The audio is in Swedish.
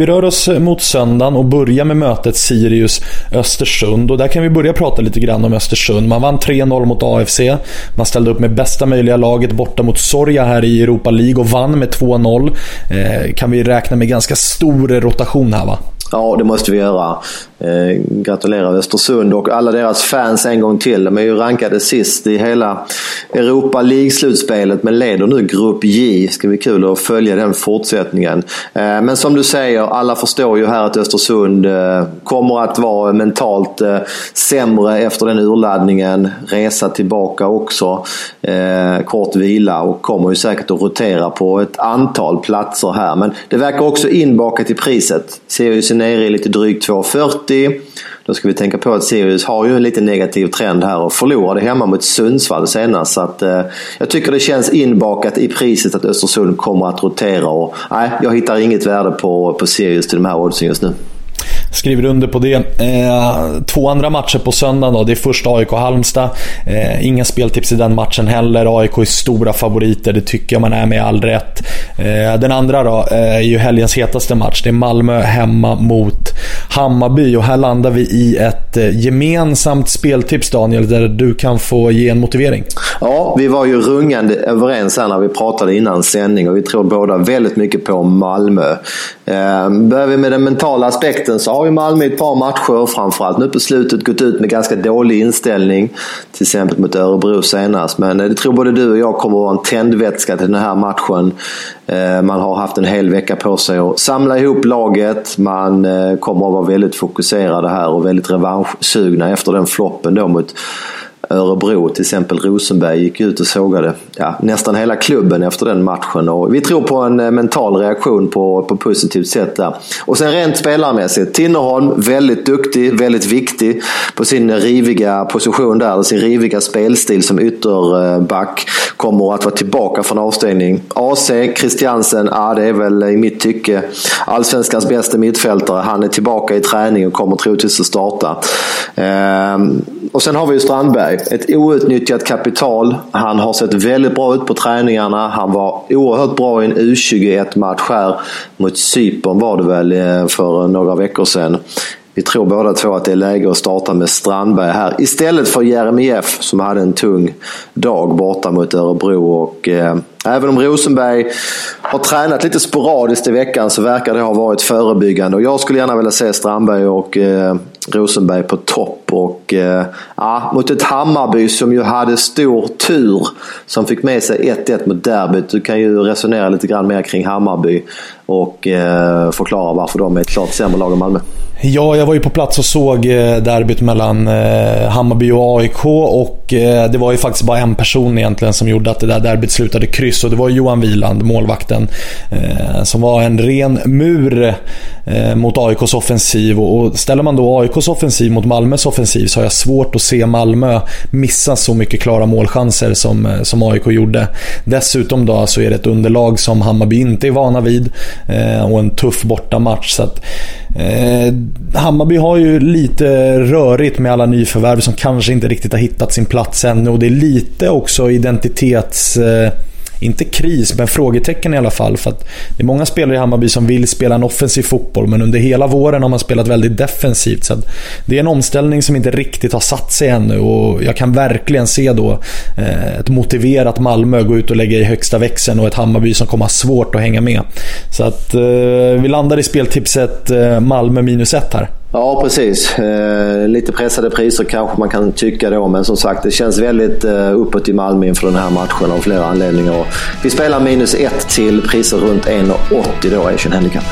vi rör oss mot söndagen och börjar med mötet Sirius-Östersund. Och där kan vi börja prata lite grann om Östersund. Man vann 3-0 mot AFC. Man ställde upp med bästa möjliga laget borta mot Sorja här i Europa League och vann med 2-0. Eh, kan vi räkna med ganska stor rotation här va? Ja, det måste vi göra. Eh, gratulerar Östersund och alla deras fans en gång till. De är ju rankade sist i hela Europa League-slutspelet men leder nu Grupp J. Det ska bli kul att följa den fortsättningen. Eh, men som du säger, alla förstår ju här att Östersund eh, kommer att vara mentalt eh, sämre efter den urladdningen. Resa tillbaka också. Eh, kort vila och kommer ju säkert att rotera på ett antal platser här. Men det verkar också inbakat i priset. Sirius är nere i lite drygt 2,40 40. Då ska vi tänka på att Sirius har ju en lite negativ trend här och förlorade hemma mot Sundsvall senast. Så att, eh, jag tycker det känns inbakat i priset att Östersund kommer att rotera. Och, nej, jag hittar inget värde på, på Sirius till de här oddsen just nu. Skriver under på det. Eh, två andra matcher på söndag då. Det är först AIK-Halmstad. Eh, inga speltips i den matchen heller. AIK är stora favoriter, det tycker jag man är med all rätt. Eh, den andra då eh, är ju helgens hetaste match. Det är Malmö hemma mot Hammarby och här landar vi i ett eh, gemensamt speltips Daniel, där du kan få ge en motivering. Ja, vi var ju rungande överens här när vi pratade innan sändning och vi tror båda väldigt mycket på Malmö. Ehm, börjar vi med den mentala aspekten så har ju Malmö ett par matcher, framförallt nu på slutet, gått ut med ganska dålig inställning. Till exempel mot Örebro senast. Men eh, det tror både du och jag kommer att vara en tändvätska till den här matchen. Ehm, man har haft en hel vecka på sig att samla ihop laget. Man eh, kommer att vara väldigt fokuserade här och väldigt revanschsugna efter den floppen då mot Örebro, till exempel Rosenberg, gick ut och sågade ja, nästan hela klubben efter den matchen. Och vi tror på en eh, mental reaktion på, på positivt sätt där. Och sen rent spelarmässigt, Tinnerholm väldigt duktig, väldigt viktig på sin riviga position där, sin riviga spelstil som ytterback. Kommer att vara tillbaka från avstängning. AC, Christiansen, ja det är väl i mitt tycke allsvenskans bästa mittfältare. Han är tillbaka i träning och kommer troligtvis att starta. Ehm, och sen har vi ju Strandberg ett outnyttjat kapital. Han har sett väldigt bra ut på träningarna. Han var oerhört bra i en U21-match här mot Cypern var det väl eh, för några veckor sedan. Vi tror båda två att det är läge att starta med Strandberg här istället för Jeremejeff som hade en tung dag borta mot Örebro. Och, eh, även om Rosenberg har tränat lite sporadiskt i veckan så verkar det ha varit förebyggande. Och jag skulle gärna vilja se Strandberg och eh, Rosenberg på topp. Och, eh, ja, mot ett Hammarby som ju hade stor tur som fick med sig 1-1 mot derbyt. Du kan ju resonera lite grann mer kring Hammarby och eh, förklara varför de är ett klart sämre lag än Malmö. Ja, jag var ju på plats och såg eh, derbyt mellan eh, Hammarby och AIK och eh, det var ju faktiskt bara en person egentligen som gjorde att det där derbyt slutade kryss och det var Johan Wieland, målvakten, som var en ren mur Eh, mot AIKs offensiv och ställer man då AIKs offensiv mot Malmös offensiv så har jag svårt att se Malmö missa så mycket klara målchanser som, eh, som AIK gjorde. Dessutom då så är det ett underlag som Hammarby inte är vana vid eh, och en tuff bortamatch. Så att, Eh, Hammarby har ju lite rörigt med alla nyförvärv som kanske inte riktigt har hittat sin plats ännu och det är lite också identitets... Eh, inte kris, men frågetecken i alla fall. För att det är många spelare i Hammarby som vill spela en offensiv fotboll, men under hela våren har man spelat väldigt defensivt. Så det är en omställning som inte riktigt har satt sig ännu och jag kan verkligen se då eh, ett motiverat Malmö gå ut och lägga i högsta växeln och ett Hammarby som kommer ha svårt att hänga med. Så att eh, vi landar i speltipset eh, Malmö minus ett här. Ja, precis. Eh, lite pressade priser kanske man kan tycka då, men som sagt det känns väldigt eh, uppåt i Malmö inför den här matchen av flera anledningar. Vi spelar minus ett till priser runt 1,80 då, Asian Handicap.